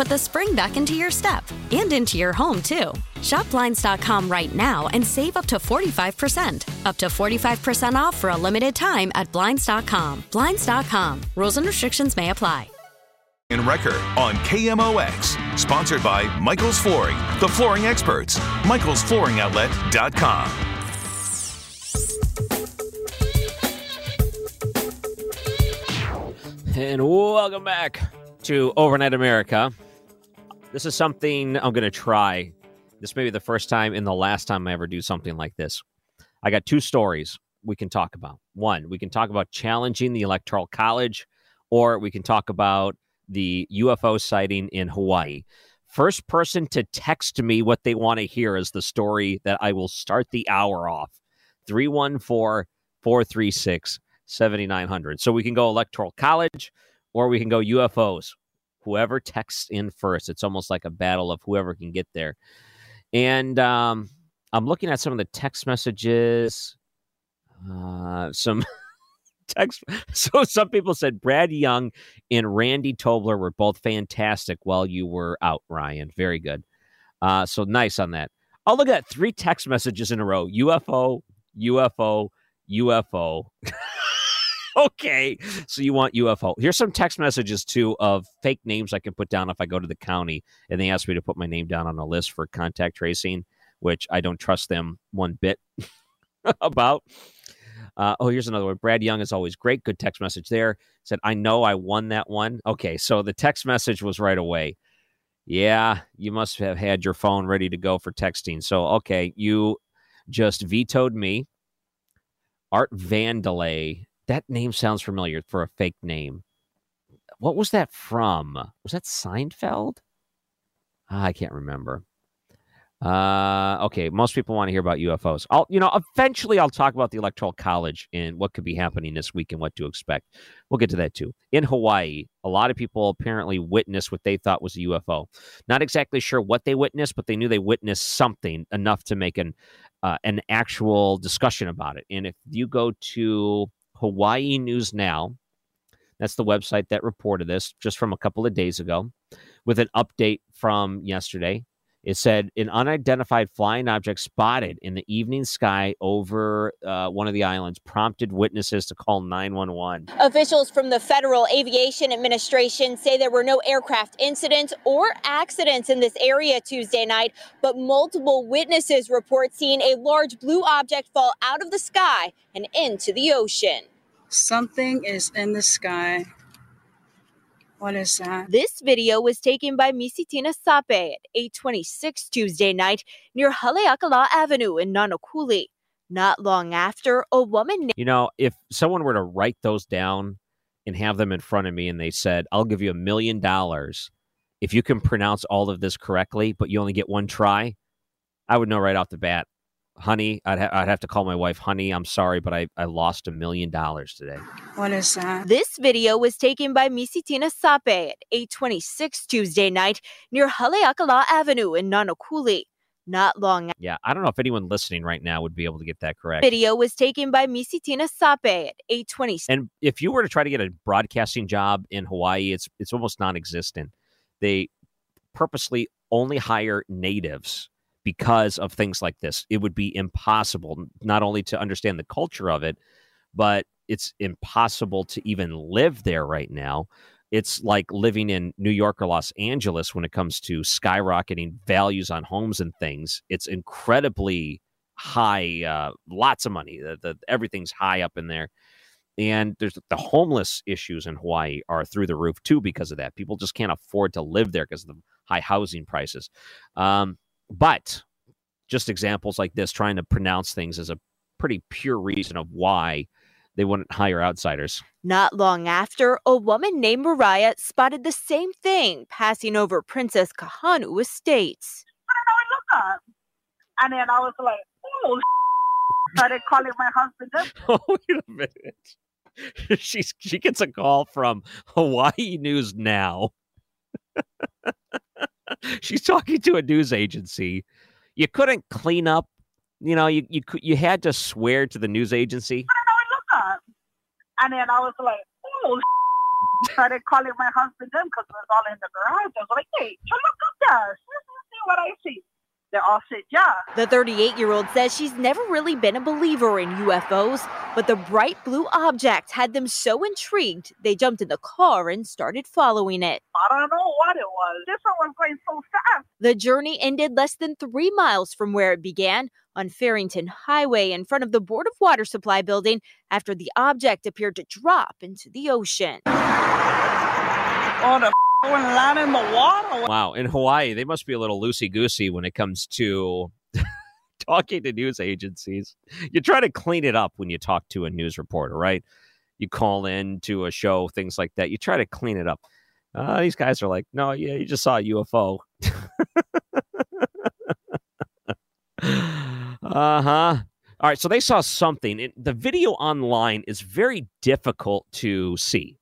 put the spring back into your step and into your home, too. Shop Blinds.com right now and save up to 45%. Up to 45% off for a limited time at Blinds.com. Blinds.com. Rules and restrictions may apply. In record on KMOX. Sponsored by Michael's Flooring, the flooring experts. Michael'sFlooringOutlet.com. And welcome back to Overnight America. This is something I'm going to try. This may be the first time and the last time I ever do something like this. I got two stories we can talk about. One, we can talk about challenging the Electoral College, or we can talk about the UFO sighting in Hawaii. First person to text me what they want to hear is the story that I will start the hour off 314 436 7900. So we can go Electoral College or we can go UFOs. Whoever texts in first, it's almost like a battle of whoever can get there. And um, I'm looking at some of the text messages. Uh, some text. So some people said Brad Young and Randy Tobler were both fantastic while you were out, Ryan. Very good. Uh, so nice on that. Oh, look at. Three text messages in a row UFO, UFO, UFO. okay. So you want UFO. Here's some text messages too of fake names I can put down if I go to the county and they ask me to put my name down on a list for contact tracing, which I don't trust them one bit about. Uh, oh, here's another one. Brad Young is always great. Good text message there. Said, I know I won that one. Okay, so the text message was right away. Yeah, you must have had your phone ready to go for texting. So, okay, you just vetoed me. Art Vandelay. That name sounds familiar for a fake name. What was that from? Was that Seinfeld? Ah, I can't remember. Uh, okay. Most people want to hear about UFOs. I'll, you know, eventually I'll talk about the Electoral College and what could be happening this week and what to expect. We'll get to that too. In Hawaii, a lot of people apparently witnessed what they thought was a UFO. Not exactly sure what they witnessed, but they knew they witnessed something enough to make an uh, an actual discussion about it. And if you go to Hawaii News Now, that's the website that reported this just from a couple of days ago, with an update from yesterday. It said an unidentified flying object spotted in the evening sky over uh, one of the islands prompted witnesses to call 911. Officials from the Federal Aviation Administration say there were no aircraft incidents or accidents in this area Tuesday night, but multiple witnesses report seeing a large blue object fall out of the sky and into the ocean. Something is in the sky. What is that? This video was taken by Misitina Sape at 826 Tuesday night near Haleakala Avenue in Nanakuli. Not long after, a woman You know, if someone were to write those down and have them in front of me and they said, I'll give you a million dollars if you can pronounce all of this correctly, but you only get one try, I would know right off the bat. Honey, I'd, ha- I'd have to call my wife, honey, I'm sorry, but I, I lost a million dollars today. What is that? This video was taken by Misitina Sape at 826 Tuesday night near Haleakala Avenue in Nanakuli. Not long Yeah, I don't know if anyone listening right now would be able to get that correct. video was taken by Misitina Sape at 826 And if you were to try to get a broadcasting job in Hawaii, it's it's almost non-existent. They purposely only hire natives because of things like this. It would be impossible not only to understand the culture of it, but it's impossible to even live there right now. It's like living in New York or Los Angeles when it comes to skyrocketing values on homes and things. It's incredibly high, uh, lots of money. The, the, everything's high up in there and there's the homeless issues in Hawaii are through the roof too because of that. People just can't afford to live there because of the high housing prices. Um, but just examples like this, trying to pronounce things is a pretty pure reason of why they wouldn't hire outsiders. Not long after, a woman named Mariah spotted the same thing passing over Princess Kahanu Estates. look up. And then I was like, oh, started calling my husband. Just oh, wait a minute. She's she gets a call from Hawaii News Now. She's talking to a news agency. You couldn't clean up, you know, you you you had to swear to the news agency. I look up. And then I was like, oh, started calling my husband in because it was all in the garage. I was like, hey, you look up there. See what I see. They all said, yeah. The 38 year old says she's never really been a believer in UFOs, but the bright blue object had them so intrigued they jumped in the car and started following it. I don't know what it was. This one was going so fast. The journey ended less than three miles from where it began on Farrington Highway in front of the Board of Water Supply building after the object appeared to drop into the ocean. On Oh, the going land in the water. Wow, in Hawaii, they must be a little loosey goosey when it comes to talking to news agencies. You try to clean it up when you talk to a news reporter, right? You call in to a show, things like that. You try to clean it up. Uh, these guys are like, no, yeah, you just saw a UFO. uh huh. All right, so they saw something. It, the video online is very difficult to see.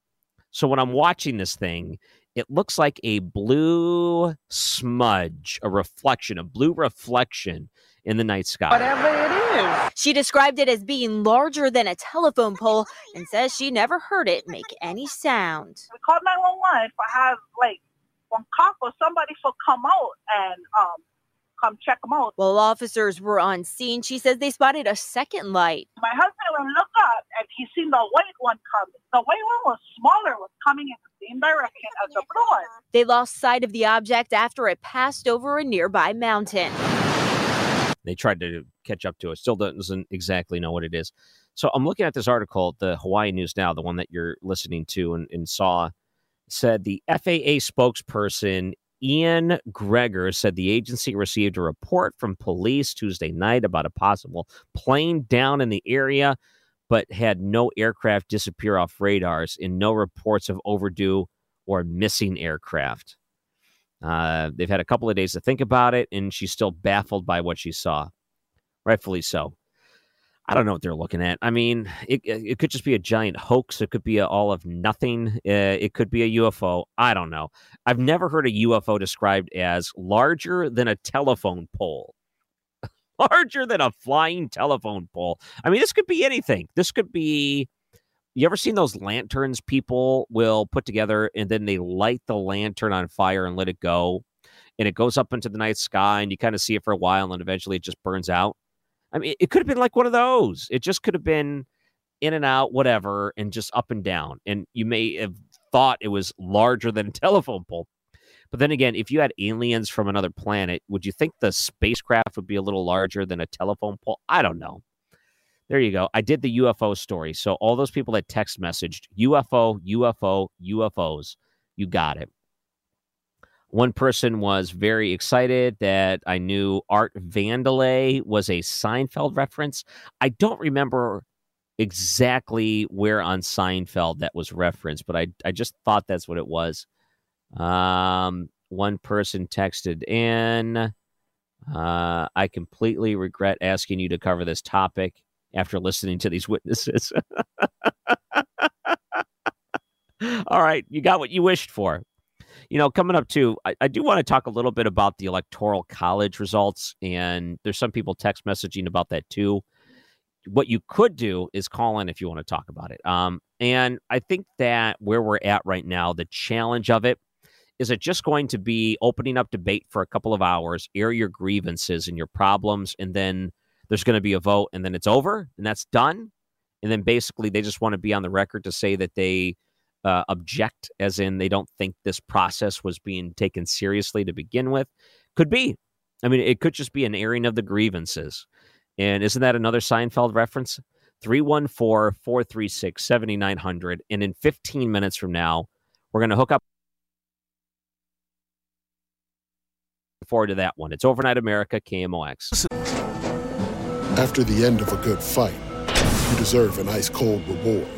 So when I'm watching this thing, it looks like a blue smudge, a reflection, a blue reflection in the night sky. Whatever it is. She described it as being larger than a telephone pole and says she never heard it make any sound. We called 911 if I have like one cop or somebody for come out and um come check them out. While officers were on scene, she says they spotted a second light. My husband went look up and he seen the white one coming. The white one was smaller, was coming in the same direction as the blue one. They lost sight of the object after it passed over a nearby mountain. They tried to catch up to it. Still doesn't exactly know what it is. So I'm looking at this article, the Hawaii News Now, the one that you're listening to and, and saw, said the FAA spokesperson Ian Gregor said the agency received a report from police Tuesday night about a possible plane down in the area, but had no aircraft disappear off radars and no reports of overdue or missing aircraft. Uh, they've had a couple of days to think about it, and she's still baffled by what she saw. Rightfully so. I don't know what they're looking at. I mean, it, it could just be a giant hoax. It could be all of nothing. Uh, it could be a UFO. I don't know. I've never heard a UFO described as larger than a telephone pole. larger than a flying telephone pole. I mean, this could be anything. This could be. You ever seen those lanterns people will put together and then they light the lantern on fire and let it go? And it goes up into the night sky and you kind of see it for a while and eventually it just burns out. I mean, it could have been like one of those. It just could have been in and out, whatever, and just up and down. And you may have thought it was larger than a telephone pole. But then again, if you had aliens from another planet, would you think the spacecraft would be a little larger than a telephone pole? I don't know. There you go. I did the UFO story. So all those people that text messaged UFO, UFO, UFOs, you got it. One person was very excited that I knew Art Vandelay was a Seinfeld reference. I don't remember exactly where on Seinfeld that was referenced, but I, I just thought that's what it was. Um, one person texted in. Uh, I completely regret asking you to cover this topic after listening to these witnesses. All right, you got what you wished for you know, coming up too, I, I do want to talk a little bit about the electoral college results, and there's some people text messaging about that too. What you could do is call in if you want to talk about it. Um, and I think that where we're at right now, the challenge of it is it just going to be opening up debate for a couple of hours, air your grievances and your problems, and then there's going to be a vote, and then it's over, and that's done. And then basically, they just want to be on the record to say that they uh, object, as in they don't think this process was being taken seriously to begin with. Could be. I mean, it could just be an airing of the grievances. And isn't that another Seinfeld reference? 314 436 7900. And in 15 minutes from now, we're going to hook up. Forward to that one. It's Overnight America, KMOX. After the end of a good fight, you deserve an ice cold reward.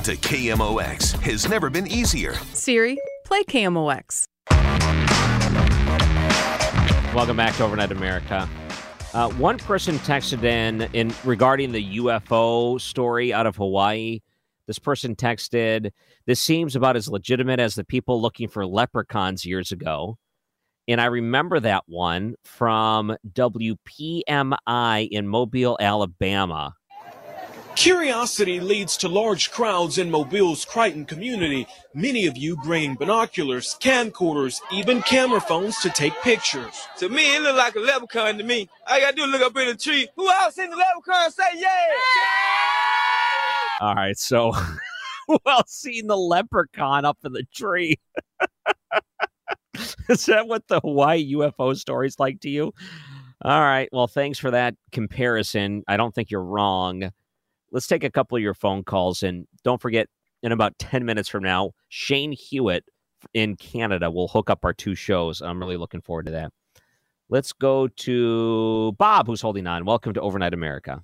To KMOX has never been easier. Siri, play KMOX. Welcome back to Overnight America. Uh, one person texted in in regarding the UFO story out of Hawaii. This person texted, "This seems about as legitimate as the people looking for leprechauns years ago." And I remember that one from WPMI in Mobile, Alabama. Curiosity leads to large crowds in Mobile's Crichton community, many of you bringing binoculars, camcorders, even camera phones to take pictures. To me, it looked like a leprechaun to me. I gotta do look up in the tree. Who else in the leprechaun say yeah? yeah! All right, so who else seen the leprechaun up in the tree? Is that what the Hawaii UFO story's like to you? All right, well, thanks for that comparison. I don't think you're wrong let's take a couple of your phone calls. And don't forget, in about 10 minutes from now, Shane Hewitt in Canada will hook up our two shows. I'm really looking forward to that. Let's go to Bob, who's holding on. Welcome to Overnight America.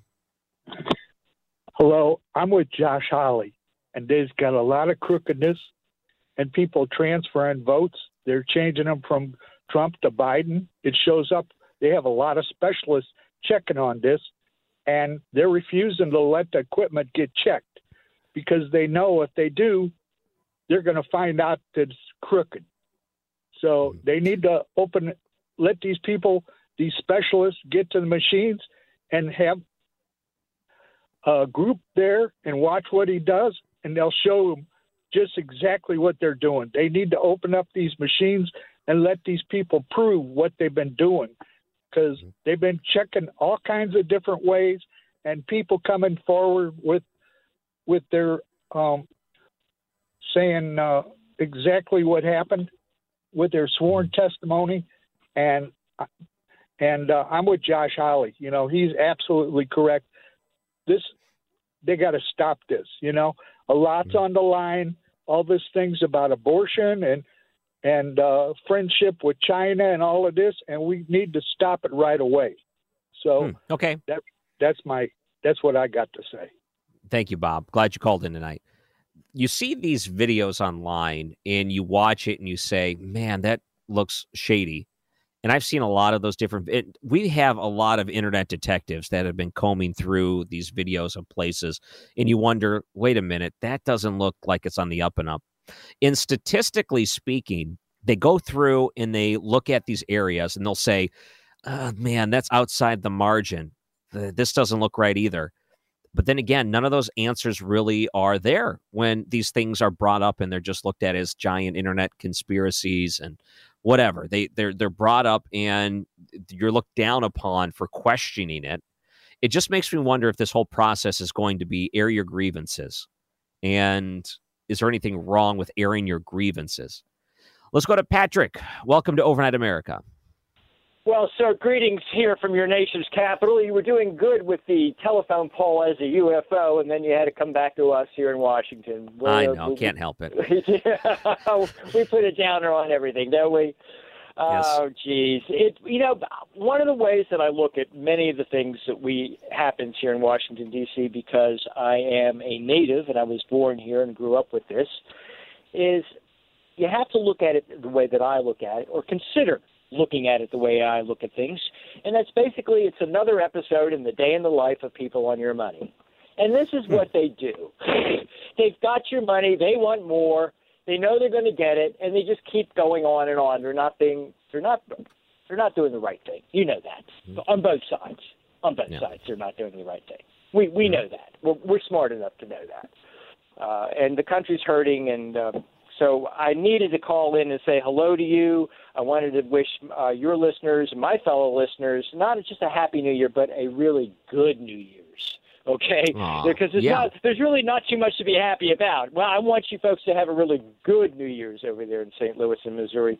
Hello, I'm with Josh Hawley, and there's got a lot of crookedness and people transferring votes. They're changing them from Trump to Biden. It shows up. They have a lot of specialists checking on this, and they're refusing to let the equipment get checked because they know if they do, they're going to find out that it's crooked. So hmm. they need to open, let these people, these specialists, get to the machines and have a group there and watch what he does, and they'll show him just exactly what they're doing. They need to open up these machines and let these people prove what they've been doing because they've been checking all kinds of different ways and people coming forward with with their um, saying uh, exactly what happened with their sworn testimony and and uh, I'm with Josh Hawley You know, he's absolutely correct. This they got to stop this. You know, a lot's on the line. All these things about abortion and and uh, friendship with China and all of this, and we need to stop it right away. So okay, that that's my that's what I got to say. Thank you, Bob. Glad you called in tonight. You see these videos online and you watch it and you say, "Man, that looks shady." And I've seen a lot of those different. It, we have a lot of internet detectives that have been combing through these videos of places, and you wonder, wait a minute, that doesn't look like it's on the up and up. And statistically speaking, they go through and they look at these areas and they'll say, oh, "Man, that's outside the margin. This doesn't look right either." But then again, none of those answers really are there when these things are brought up and they're just looked at as giant internet conspiracies and whatever. They they're they're brought up and you're looked down upon for questioning it. It just makes me wonder if this whole process is going to be air your grievances. And is there anything wrong with airing your grievances? Let's go to Patrick. Welcome to Overnight America. Well, sir, greetings here from your nation's capital. You were doing good with the telephone poll as a UFO, and then you had to come back to us here in Washington. We're, I know, we, can't help it. yeah, we put a downer on everything, don't we? Yes. Oh, geez. It you know one of the ways that I look at many of the things that we happens here in Washington D.C. because I am a native and I was born here and grew up with this is you have to look at it the way that I look at it or consider looking at it the way I look at things. And that's basically it's another episode in the day in the life of people on your money. And this is hmm. what they do. They've got your money, they want more, they know they're going to get it, and they just keep going on and on. They're not being they're not they're not doing the right thing. You know that. On both sides. On both Yeah. sides they're not doing the right thing. We we know that. We're we're smart enough to know that. Uh, and the country's hurting and uh, so I needed to call in and say hello to you. I wanted to wish uh, your listeners, my fellow listeners, not just a happy New Year, but a really good New Year's. Okay, because there's yeah. not, there's really not too much to be happy about. Well, I want you folks to have a really good New Year's over there in St. Louis in Missouri.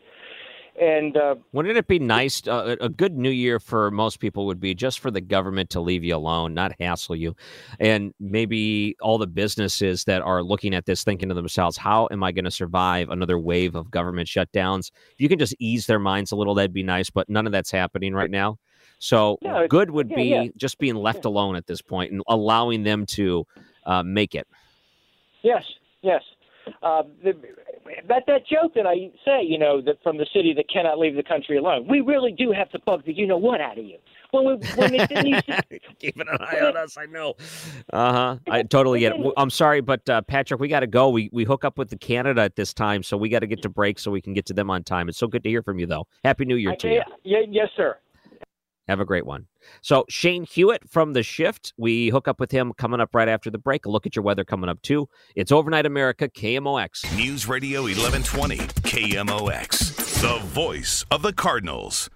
And uh, Wouldn't it be nice? Uh, a good New Year for most people would be just for the government to leave you alone, not hassle you, and maybe all the businesses that are looking at this thinking to themselves, "How am I going to survive another wave of government shutdowns?" If you can just ease their minds a little, that'd be nice. But none of that's happening right now. So No, good would yeah, be yeah. just being left alone at this point and allowing them to uh, make it. Yes, yes. Uh, the, that that joke that I say, you know, that from the city that cannot leave the country alone. We really do have to bug the you know what out of you. When we when it needs to, keeping an eye on us. I know. Uh huh. I totally get it. I'm sorry, but uh, Patrick, we got to go. We we hook up with the Canada at this time, so we got to get to break so we can get to them on time. It's so good to hear from you, though. Happy New Year to you. yeah, yes, sir. Have a great one. So Shane Hewitt from the Shift, we hook up with him coming up right after the break. A look at your weather coming up too. It's Overnight America, KMOX. News Radio 1120, KMOX, the voice of the Cardinals.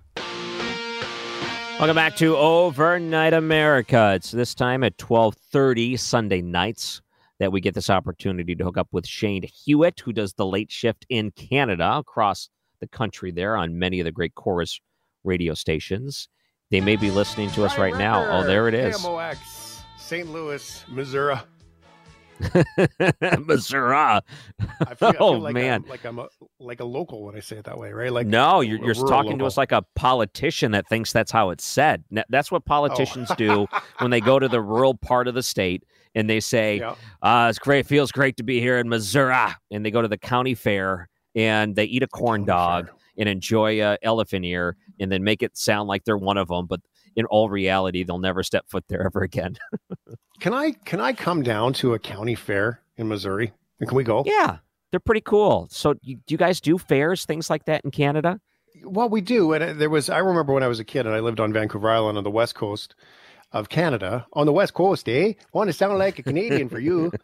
Welcome back to Overnight America. It's this time at 12:30 Sunday nights that we get this opportunity to hook up with Shane Hewitt, who does the late shift in Canada across the country there on many of the great Corus radio stations. They may be listening to us right now. Oh, there it is. KMOX, St. Louis, Missouri. Missouri. I feel, I feel oh like man. I'm, like I'm a like a local when I say it that way, right? Like no, you're, you're talking to us like a politician that thinks that's how it's said. That's what politicians do when they go to the rural part of the state and they say, Yeah. uh, "It's great, feels great to be here in Missouri," and they go to the county fair and they eat a corn dog and enjoy a elephant ear, and then make it sound like they're one of them, but in all reality, they'll never step foot there ever again. Can I can I come down to a county fair in Missouri? And can we go? yeah, they're pretty cool. So, you, do you guys do fairs, things like that in Canada? Well, we do. And uh, there was I remember when I was a kid and I lived on Vancouver Island on the west coast. of Canada on the west coast, eh? Want to sound like a Canadian for you?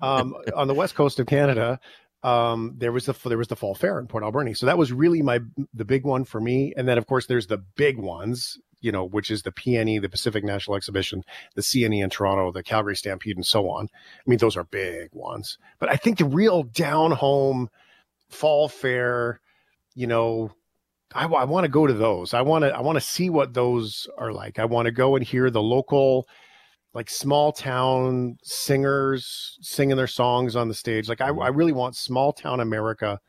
Um, on the west coast of Canada, um, there was the there was the fall fair in Port Alberni, so that was really my the big one for me. And then of course there's the big ones, you know, which is the PNE, the Pacific National Exhibition, the CNE in Toronto, the Calgary Stampede, and so on. I mean, those are big ones. But I think the real down home fall fair, you know, I, I want to go to those. I want to I want to see what those are like. I want to go and hear the local like small town singers singing their songs on the stage. Like I, I really want small town America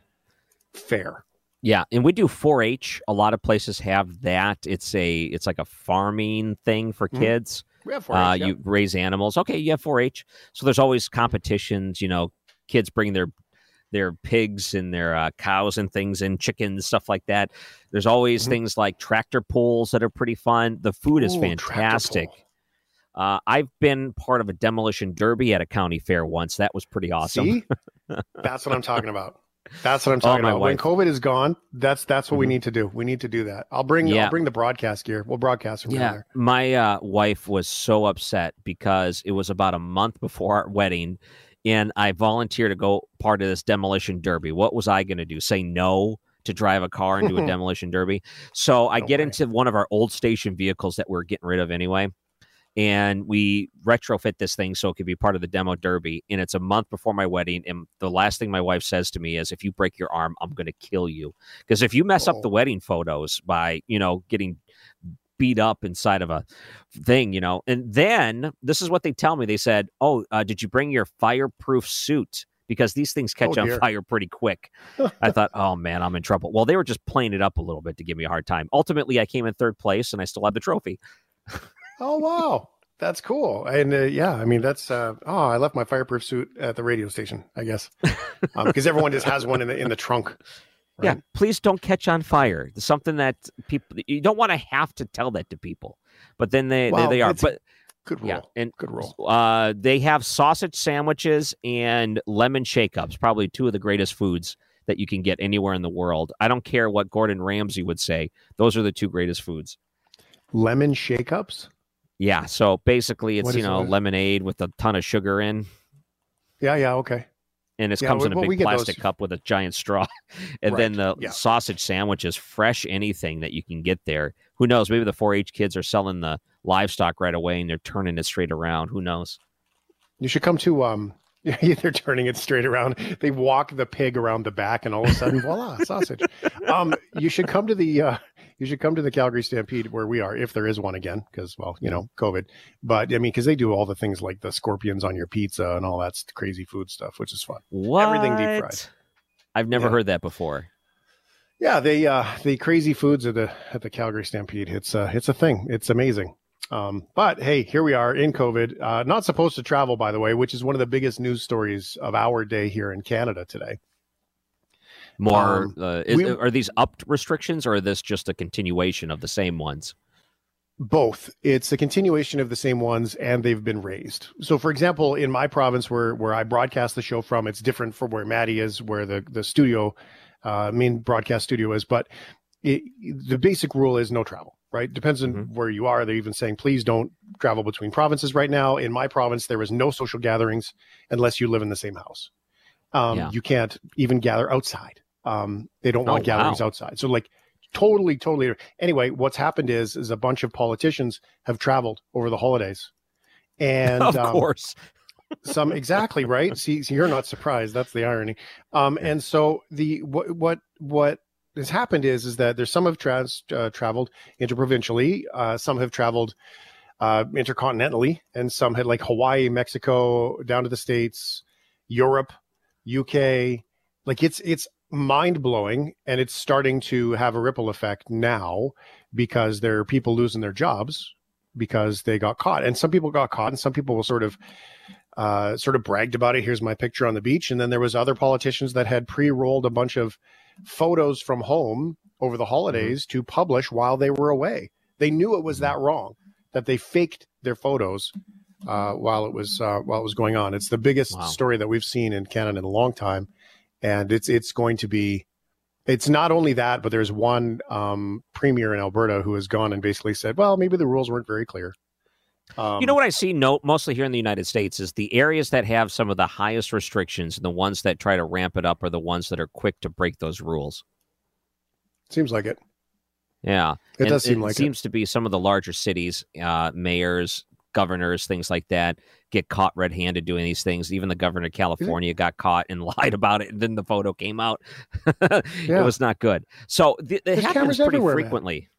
fair. Yeah, and we do 4-H. A lot of places have that. It's a it's like a farming thing for Mhm. kids. We have 4-H, Uh, yeah. You raise animals. Okay, you have 4-H. So there's always competitions. You know, kids bring their their pigs and their uh, cows and things and chickens stuff like that. There's always Mhm. things like tractor pulls that are pretty fun. The food is Ooh, fantastic. Uh, I've been part of a demolition derby at a county fair once. That was pretty awesome. See? That's what I'm talking about. That's what I'm Oh, talking my about. When wife. Mm-hmm. COVID is gone, that's that's what we need to do. We need to do that. I'll bring Yeah. I'll bring the broadcast gear. We'll broadcast from Yeah, there. my uh, wife was so upset because it was about a month before our wedding, and I volunteered to go part of this demolition derby. What was I going to do? Say no to drive a car and do a demolition derby? So I get into one of our old station vehicles that we're getting rid of anyway, and we retrofit this thing so it could be part of the demo derby. And it's a month before my wedding, and the last thing my wife says to me is, "If you break your arm, I'm going to kill you." Because if you mess up the wedding photos by you know getting beat up inside of a thing, you know. And then this is what they tell me. They said, "Oh, uh, did you bring your fireproof suit?" Because these things catch Oh, on fire pretty quick. I thought, "Oh man, I'm in trouble." Well, they were just playing it up a little bit to give me a hard time. Ultimately, I came in third place, and I still have the trophy. Oh wow, that's cool. And uh, yeah, I mean that's uh, oh, I left my fireproof suit at the radio station, I guess, because everyone just has one in the in the trunk. Yeah, please don't catch on fire. It's something that people you don't want to have to tell that to people, but then they they, they are. But good rule. yeah, and good rule. Uh, they have sausage sandwiches and lemon shake ups, probably two of the greatest foods that you can get anywhere in the world. I don't care what Gordon Ramsay would say; those are the two greatest foods. Lemon shake ups. Yeah, so basically, it's What you know is- lemonade with a ton of sugar in, Yeah, yeah, okay. and it Yeah, comes well, in a big plastic those- cup with a giant straw. and then the yeah. sausage sandwiches, fresh anything that you can get there. Who knows? Maybe the 4-H kids are selling the livestock right away and they're turning it straight around. Who knows? You should come to um. Yeah, they're turning it straight around. They walk the pig around the back, and all of a sudden, voila, sausage. Um, you should come to the uh, you should come to the Calgary Stampede where we are, if there is one again, because well, you know, COVID. But I mean, because they do all the things like the scorpions on your pizza and all that crazy food stuff, which is fun. What? Everything deep fried. I've never Yeah. heard that before. Yeah, they uh the crazy foods at the at the Calgary Stampede. It's uh it's a thing. It's amazing. Um, but hey, here we are in COVID. Uh, not supposed to travel, by the way, which is one of the biggest news stories of our day here in Canada today. More Um, uh, is, we- are these upped restrictions or are this just a continuation of the same ones? Both. It's a continuation of the same ones, and they've been raised. So, for example, in my province, where where I broadcast the show from, it's different from where Maddie is, where the the studio, uh, main broadcast studio is. But it, the basic rule is no travel. Right? Depends on where you are. They're even saying please don't travel between provinces right now. In my province, there is no social gatherings unless you live in the same house. Um, Yeah. You can't even gather outside. Um, they don't want Oh, gatherings wow. outside. So, like totally, totally. Anyway, what's happened is is a bunch of politicians have traveled over the holidays, and of um, course. some exactly right. See, see, you're not surprised. That's the irony. Um, and so the what what what has happened is is that there's some have trans uh, traveled interprovincially, uh, some have traveled uh, intercontinentally, and some had like Hawaii, Mexico, down to the states, Europe, UK. Like it's it's mind blowing, and it's starting to have a ripple effect now because there are people losing their jobs because they got caught, and some people got caught, and some people will sort of uh, sort of bragged about it. Here's my picture on the beach, and then there was other politicians that had pre-rolled a bunch of photos from home over the holidays to publish while they were away. They knew it was that wrong that they faked their photos uh, while it was uh, while it was going on. It's the biggest Wow. story that we've seen in Canada in a long time, and it's it's going to be. It's not only that, but there's one um, premier in Alberta who has gone and basically said, "Well, maybe the rules weren't very clear." Um, you know what I see no, mostly here in the United States is the areas that have some of the highest restrictions and the ones that try to ramp it up are the ones that are quick to break those rules. Seems like it. Yeah, It And does seem like it. seems to be some of the larger cities, uh, mayors, governors, things like that, get caught red-handed doing these things. Even the governor of California got caught and lied about it, and then the photo came out. Yeah. It was not good. So th- it There's happens pretty everywhere, man. frequently.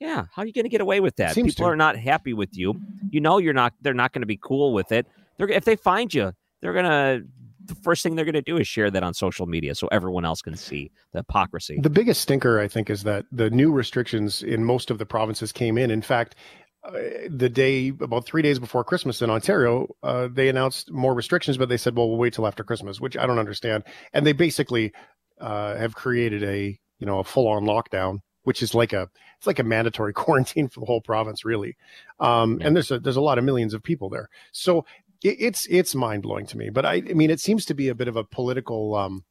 Yeah, how are you going to get away with that? Seems People to. are not happy with you. You know, you're not. They're not going to be cool with it. They're if they find you, they're gonna. The first thing they're going to do is share that on social media so everyone else can see the hypocrisy. The biggest stinker, I think, is that the new restrictions in most of the provinces came in. In fact, the day about three days before Christmas in Ontario, uh, they announced more restrictions, but they said, "Well, we'll wait till after Christmas," which I don't understand. And they basically uh, have created a you know a full on lockdown, which is like a it's like a mandatory quarantine for the whole province, really. Um, And there's a there's a lot of millions of people there, so it, it's it's mind blowing to me. But I, I mean, it seems to be a bit of a political. Um,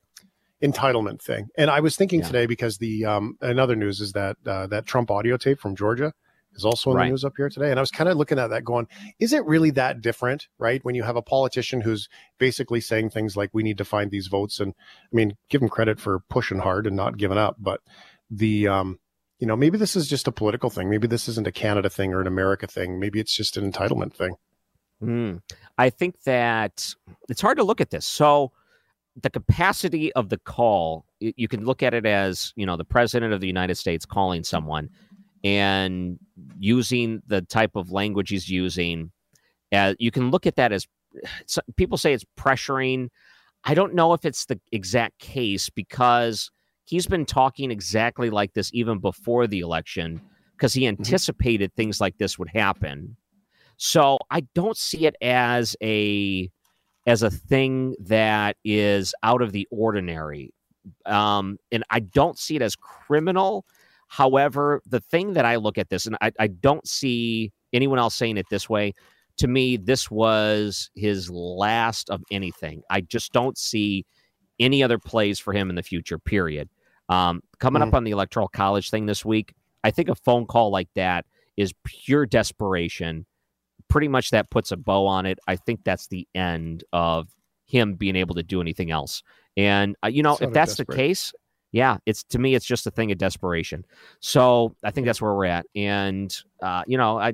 entitlement thing. And I was thinking today because the um, another news is that uh, that Trump audio tape from Georgia is also in Right. the news up here today. And I was kind of looking at that going, is it really that different, right? When you have a politician who's basically saying things like we need to find these votes and I mean, give him credit for pushing hard and not giving up, but the um you know, maybe this is just a political thing. Maybe this isn't a Canada thing or an America thing. Maybe it's just an entitlement thing. Mm. I think that it's hard to look at this. So, the capacity of the call, you can look at it as, you know, the president of the United States calling someone and using the type of language he's using. Uh, you can look at that as people say it's pressuring. I don't know if it's the exact case because he's been talking exactly like this even before the election because he anticipated things like this would happen. So I don't see it as a as a thing that is out of the ordinary. Um, and I don't see it as criminal. However, the thing that I look at this, and I, I don't see anyone else saying it this way. To me, this was his last of anything. I just don't see any other plays for him in the future, period. Um, coming up on the electoral college thing this week, I think a phone call like that is pure desperation. Pretty much that puts a bow on it. I think that's the end of him being able to do anything else. And uh, you know, Sort if that's desperate. the case, yeah, it's to me, it's just a thing of desperation. So I think that's where we're at. And uh, you know, I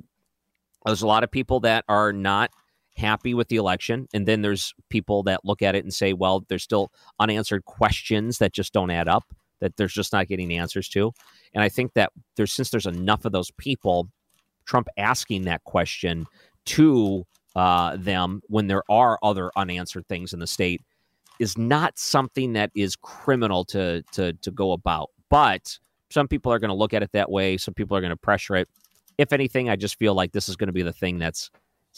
there's a lot of people that are not happy with the election, and then there's people that look at it and say, well, there's still unanswered questions that just don't add up. That there's just not getting answers to. And I think that there's since there's enough of those people, Trump asking that question to uh, them when there are other unanswered things in the state is not something that is criminal to to to go about. But some people are going to look at it that way. Some people are going to pressure it. If anything, I just feel like this is going to be the thing that's,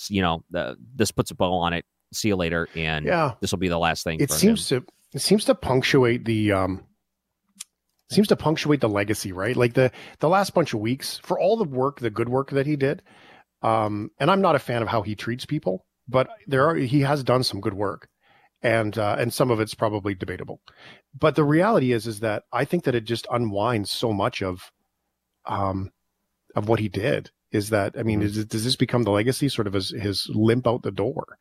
you know, the, this puts a bow on it. See you later, and Yeah. this will be the last thing. it for seems him. to it seems to punctuate the um seems to punctuate the legacy right like the the last bunch of weeks for all the work the good work that he did um and i'm not a fan of how he treats people but there are he has done some good work and uh, and some of it's probably debatable but the reality is is that i think that it just unwinds so much of um of what he did is that i mean is does this become the legacy sort of as his limp out the door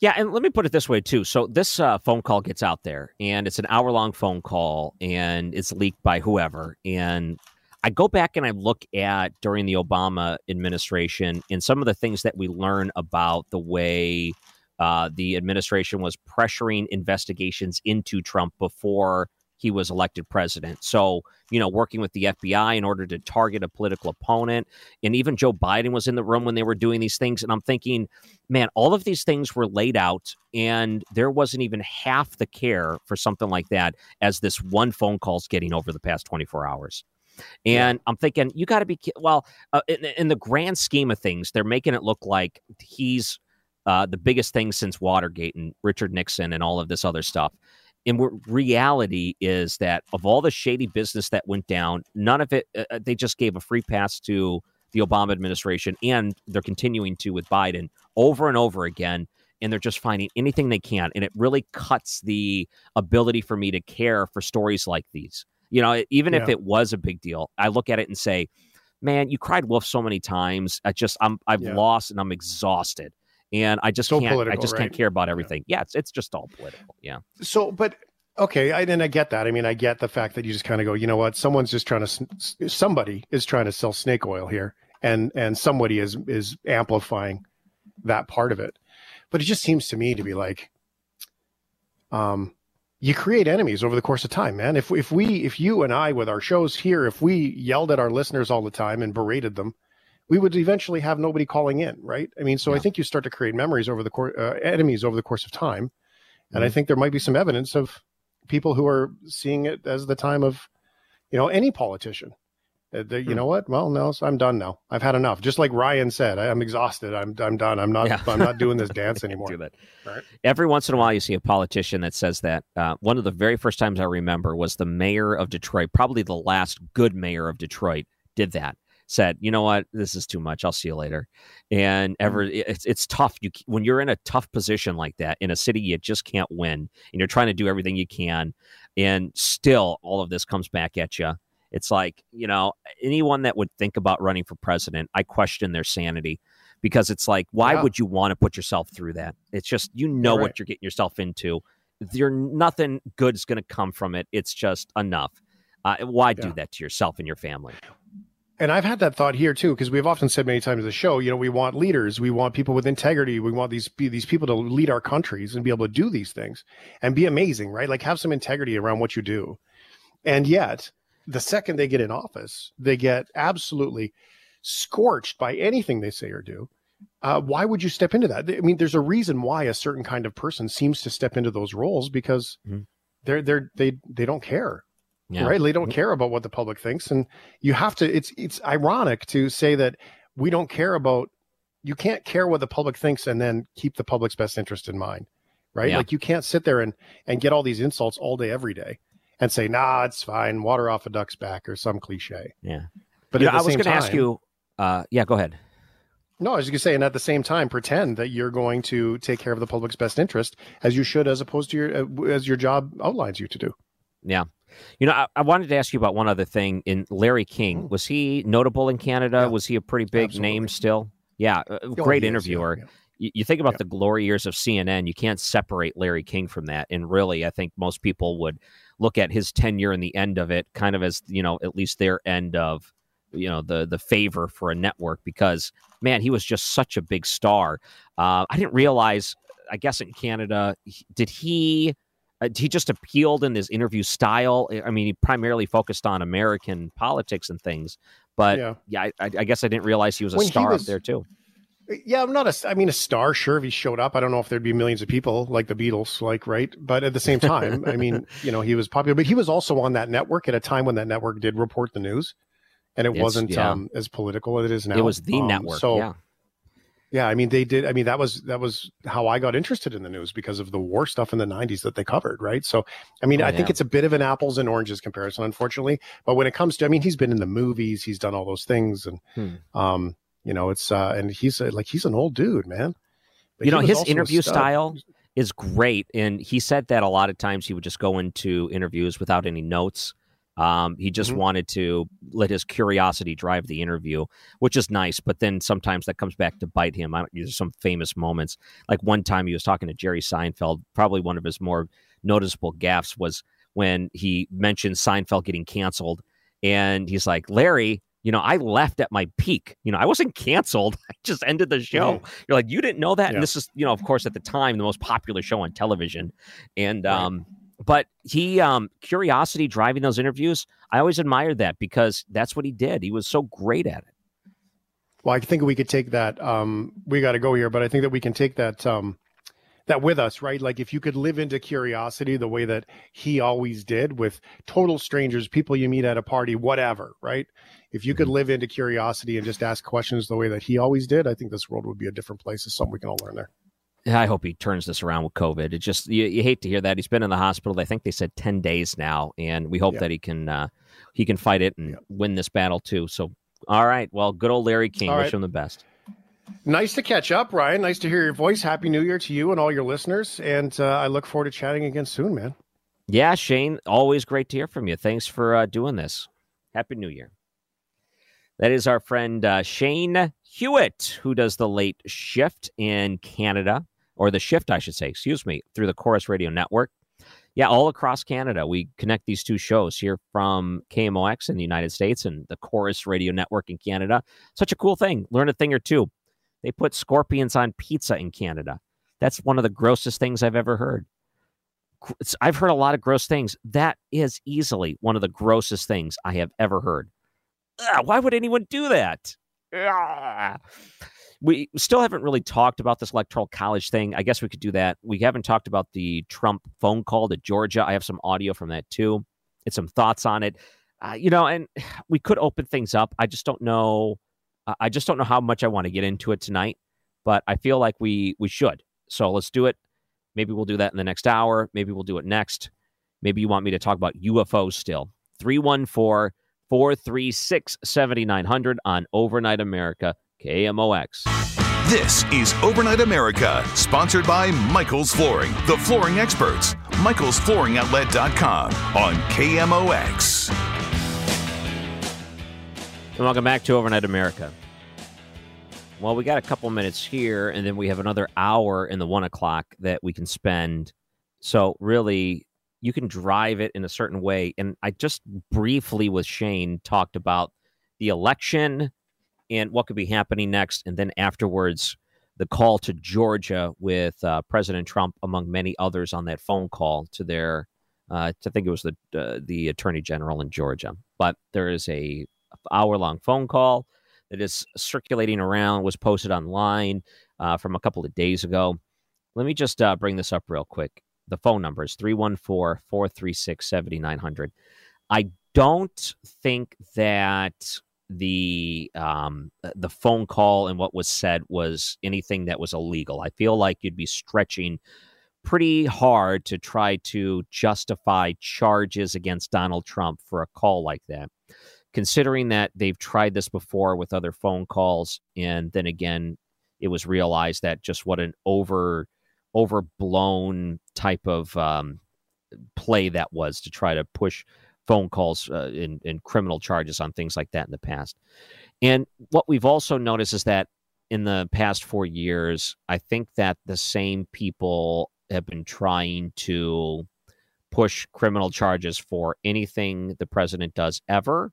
Yeah, and let me put it this way too. So this uh, phone call gets out there, and it's an hour long phone call, and it's leaked by whoever. And I go back and I look at during the Obama administration and some of the things that we learn about the way uh, the administration was pressuring investigations into Trump before he was elected president. So, you know, working with the FBI in order to target a political opponent. And even Joe Biden was in the room when they were doing these things. And I'm thinking, man, all of these things were laid out, and there wasn't even half the care for something like that as this one phone call's getting over the past 24 hours. And I'm thinking, you got to be well. Uh, in, in the grand scheme of things, they're making it look like he's uh, the biggest thing since Watergate and Richard Nixon and all of this other stuff. And what reality is that of all the shady business that went down, none of it. Uh, uh, they just gave a free pass to the Obama administration, and they're continuing to with Biden over and over again. And they're just finding anything they can, and it really cuts the ability for me to care for stories like these. You know, even if it was a big deal, I look at it and say, man, you cried wolf so many times. I just I'm I've Yeah. lost and I'm exhausted, and I just So can't. I just right? can't care about everything. Yeah, it's it's just all political. Yeah. So, but okay, I, and I get that. I mean, I get the fact that you just kind of go, you know what? Someone's just trying to, somebody is trying to sell snake oil here, and and somebody is is amplifying that part of it. But it just seems to me to be like, um, you create enemies over the course of time, man. If if we, if you and I, with our shows here, if we yelled at our listeners all the time and berated them. We would eventually have nobody calling in, right? I mean, so I think you start to create memories over the course, uh, enemies over the course of time, and I think there might be some evidence of people who are seeing it as the time of, you know, any politician. Uh, they- You know what? Well, no, so I'm done now. I've had enough. Just like Ryan said, I, I'm exhausted. I'm I'm done. I'm not. Yeah. I'm not doing this dance anymore. do that. Right. Every once in a while, you see a politician that says that. Uh, one of the very first times I remember was the mayor of Detroit, probably the last good mayor of Detroit, did that. Said, you know what, this is too much. I'll see you later. And ever, it's it's tough. You when you're in a tough position like that in a city you just can't win, and you're trying to do everything you can, and still all of this comes back at you. It's like you know anyone that would think about running for president, I question their sanity because it's like why Yeah. would you want to put yourself through that? It's just you know You're what you're getting yourself into. You're nothing good is going to come from it. It's just enough. Uh, why do that to yourself and your family? And I've had that thought here too, because we've often said many times in the show, you know, we want leaders, we want people with integrity, we want these be- these people to lead our countries and be able to do these things and be amazing, right? Like have some integrity around what you do. And yet, the second they get in office, they get absolutely scorched by anything they say or do. Uh, why would you step into that? I mean, there's a reason why a certain kind of person seems to step into those roles because they're they're they they don't care Yeah. right they don't care about what the public thinks and you have to it's it's ironic to say that we don't care about you can't care what the public thinks and then keep the public's best interest in mind right Yeah. like you can't sit there and and get all these insults all day every day and say nah it's fine water off a duck's back or some cliche Yeah. but You know, I was going to ask you. Uh, yeah, go ahead. no, I was going to say, and at the same time, pretend that you're going to take care of the public's best interest as you should, as opposed to your uh, as your job outlines you to do. Yeah. You know, I, I wanted to ask you about one other thing. In Larry King, was he notable in Canada? Was he a pretty big name still? Yeah, Oh, great is, yeah, interviewer. You, you think about the glory years of CNN, you can't separate Larry King from that. And really, I think most people would look at his tenure and the end of it kind of as, you know, at least their end of, you know, the the favor for a network because, man, he was just such a big star. Uh, I didn't realize, I guess in Canada, did he uh, he just appealed in his interview style. I mean, he primarily focused on American politics and things. But Yeah. yeah, I, I guess I didn't realize he was a When star was- up there too. Yeah, I'm not a. I mean, a star. Sure, if he showed up, I don't know if there'd be millions of people like the Beatles, like right. But at the same time, I mean, you know, he was popular, but he was also on that network at a time when that network did report the news, and it It's- wasn't yeah. um, as political as it is now. It was the Um, network. So yeah. Yeah, I mean, they did. I mean, that was that was how I got interested in the news because of the war stuff in the '90s that they covered, right? So, I mean, Oh, I think it's a bit of an apples and oranges comparison, unfortunately. But when it comes to, I mean, he's been in the movies, he's done all those things, and Hmm. um, you know, it's uh, and he's uh, like he's an old dude, man. But you know, his interview style is great. And he said that a lot of times he would just go into interviews without any notes. Um, he just Mhm. wanted to let his curiosity drive the interview, which is nice. But then sometimes that comes back to bite him. I there's some famous moments. Like one time he was talking to Jerry Seinfeld. Probably one of his more noticeable gaffes was when he mentioned Seinfeld getting canceled, and he's like, "Larry, you know, I left at my peak. You know, I wasn't canceled. I just ended the show. You're like, you didn't know that. Yeah. And this is, you know, of course, at the time, the most popular show on television. And, um, but he, um, curiosity driving those interviews, I always admired that because that's what he did. He was so great at it. Well, I think we could take that. Um, we got to go here, but I think that we can take that um, that with us, right? Like if you could live into curiosity the way that he always did with total strangers, people you meet at a party, whatever, right? If you could live into curiosity and just ask questions the way that he always did, I think this world would be a different place. It's something we can all learn there. I hope he turns this around with COVID. It just you, you hate to hear that he's been in the hospital. I think they said ten days now, and we hope Yeah. that he can uh, he can fight it and win this battle too. So, all right, well, good old Larry King. All Wish right. him the best. Nice to catch up, Ryan. Nice to hear your voice. Happy New Year to you and all your listeners. And uh, I look forward to chatting again soon, man. Yeah, Shane, always great to hear from you. Thanks for uh, doing this. Happy New Year. That is our friend uh, Shane Hewitt, who does the late shift in Canada, or the shift, I should say, excuse me, through the Corus Radio Network. Yeah, all across Canada. We connect these two shows here from KMOX in the United States and the Corus Radio Network in Canada. Such a cool thing. Learn a thing or two. They put scorpions on pizza in Canada. That's one of the grossest things I've ever heard. I've heard a lot of gross things. That is easily one of the grossest things I have ever heard. Ugh, why would anyone do that? We still haven't really talked about this electoral college thing. I guess we could do that. We haven't talked about the Trump phone call to Georgia. I have some audio from that too, and some thoughts on it. Uh, you know, and we could open things up. I just don't know. Uh, I just don't know how much I want to get into it tonight, but I feel like we we should. So let's do it. Maybe we'll do that in the next hour. Maybe we'll do it next. Maybe you want me to talk about UFOs still. 314 436 7900 on Overnight America, KMOX. This is Overnight America, sponsored by Michael's Flooring, the flooring experts. Michael'sFlooringOutlet.com on KMOX. And welcome back to Overnight America. Well, we got a couple minutes here, and then we have another hour in the one o'clock that we can spend. So, really, you can drive it in a certain way. And I just briefly with Shane talked about the election and what could be happening next. And then afterwards, the call to Georgia with uh, President Trump, among many others, on that phone call to their, uh, I think it was the uh, the Attorney General in Georgia. But there is a hour long phone call that is circulating around, was posted online uh, from a couple of days ago. Let me just uh, bring this up real quick. The phone number is 314 436 7900. I don't think that the um, the phone call and what was said was anything that was illegal. I feel like you'd be stretching pretty hard to try to justify charges against Donald Trump for a call like that considering that they've tried this before with other phone calls and then again it was realized that just what an over overblown type of um, play that was to try to push phone calls uh, and, criminal charges on things like that in the past. And what we've also noticed is that in the past four years i think that the same people have been trying to push criminal charges for anything the president does ever.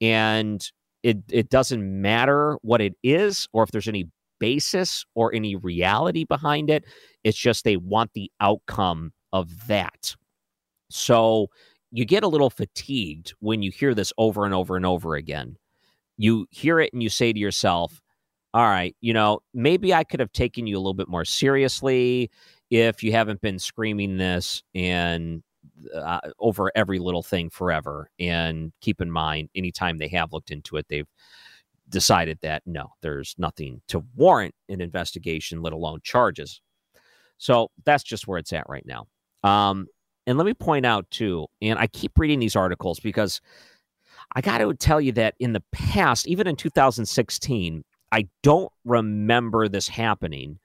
And it it doesn't matter what it is or if there's any basis or any reality behind it. It's just they want the outcome of that. So you get a little fatigued when you hear this over and over and over again. You hear it and you say to yourself, all right, you know, maybe I could have taken you a little bit more seriously if you haven't been screaming this and uh, over every little thing forever. And keep in mind, anytime they have looked into it, they've decided that no, there's nothing to warrant an investigation, let alone charges. So that's just where it's at right now. Um, and let me point out too, and I keep reading these articles because I got to tell you that in the past, even in 2016, I don't remember this happening,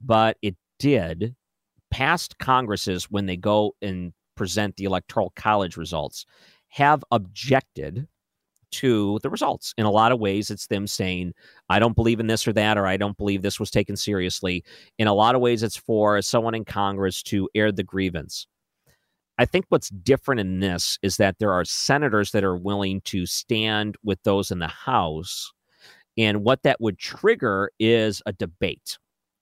but it did. Past Congresses, when they go and present the electoral college results have objected to the results. In a lot of ways, it's them saying, I don't believe in this or that, or I don't believe this was taken seriously. In a lot of ways, it's for someone in Congress to air the grievance. I think what's different in this is that there are senators that are willing to stand with those in the House. And what that would trigger is a debate.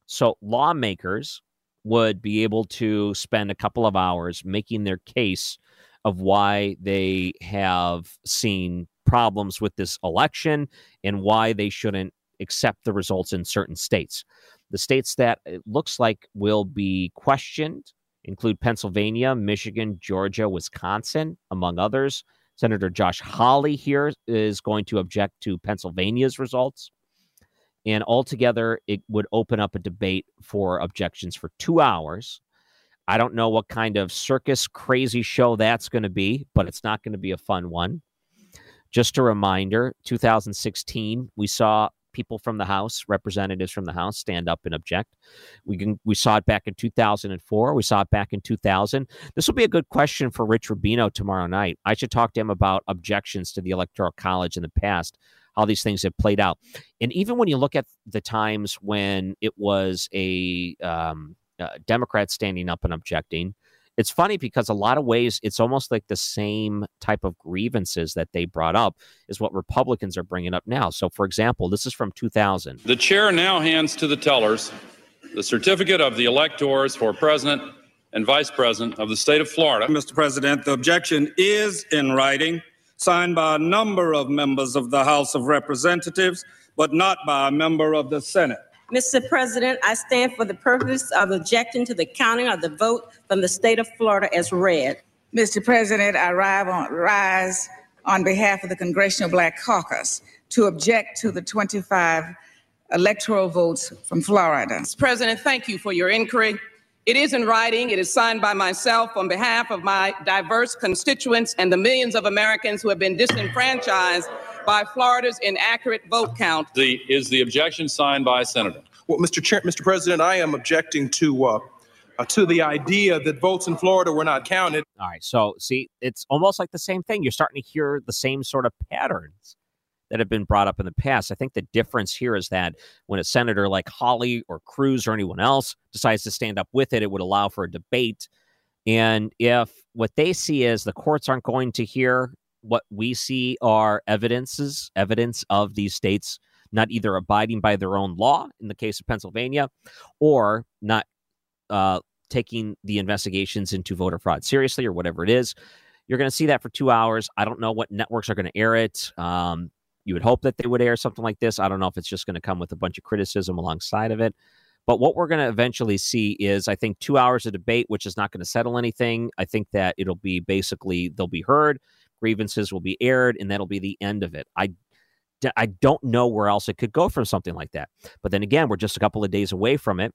So, lawmakers would be able to spend a couple of hours making their case of why they have seen problems with this election and why they shouldn't accept the results in certain states. The states that it looks like will be questioned include Pennsylvania, Michigan, Georgia, Wisconsin, among others. Senator Josh Hawley here is going to object to Pennsylvania's results. And altogether, it would open up a debate for objections for two hours. I don't know what kind of circus crazy show that's going to be, but it's not going to be a fun one. Just a reminder 2016, we saw people from the House, representatives from the House, stand up and object. We can we saw it back in 2004. We saw it back in 2000. This will be a good question for Rich Rubino tomorrow night. I should talk to him about objections to the Electoral College in the past how these things have played out. And even when you look at the times when it was a um, uh, Democrat standing up and objecting, it's funny because a lot of ways it's almost like the same type of grievances that they brought up is what Republicans are bringing up now. So, for example, this is from 2000. The chair now hands to the tellers the certificate of the electors for president and vice president of the state of Florida. Mr. President, the objection is in writing, signed by a number of members of the House of Representatives, but not by a member of the Senate. Mr. President, I stand for the purpose of objecting to the counting of the vote from the state of Florida as read. Mr. President, I on, rise on behalf of the Congressional Black Caucus to object to the 25 electoral votes from Florida. Mr. President, thank you for your inquiry. It is in writing. It is signed by myself on behalf of my diverse constituents and the millions of Americans who have been disenfranchised by Florida's inaccurate vote count. The, is the objection signed by a senator? Well, Mr. Chair, Mr. President, I am objecting to uh, uh, to the idea that votes in Florida were not counted. All right, so see, it's almost like the same thing. You're starting to hear the same sort of patterns that have been brought up in the past. I think the difference here is that when a senator like Hawley or Cruz or anyone else decides to stand up with it, it would allow for a debate. And if what they see is the courts aren't going to hear what we see are evidences, evidence of these states not either abiding by their own law in the case of Pennsylvania or not uh, taking the investigations into voter fraud seriously or whatever it is. You're going to see that for two hours. I don't know what networks are going to air it. Um, you would hope that they would air something like this. I don't know if it's just going to come with a bunch of criticism alongside of it. But what we're going to eventually see is, I think, two hours of debate, which is not going to settle anything. I think that it'll be basically they'll be heard grievances will be aired, and that'll be the end of it. I I don't know where else it could go from something like that. But then again, we're just a couple of days away from it,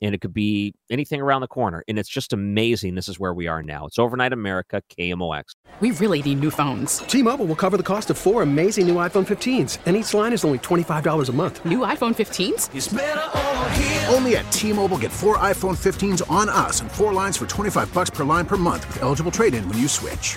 and it could be anything around the corner. And it's just amazing. This is where we are now. It's Overnight America, KMOX. We really need new phones. T Mobile will cover the cost of four amazing new iPhone 15s, and each line is only $25 a month. New iPhone 15s? Only at T Mobile get four iPhone 15s on us and four lines for 25 bucks per line per month with eligible trade in when you switch.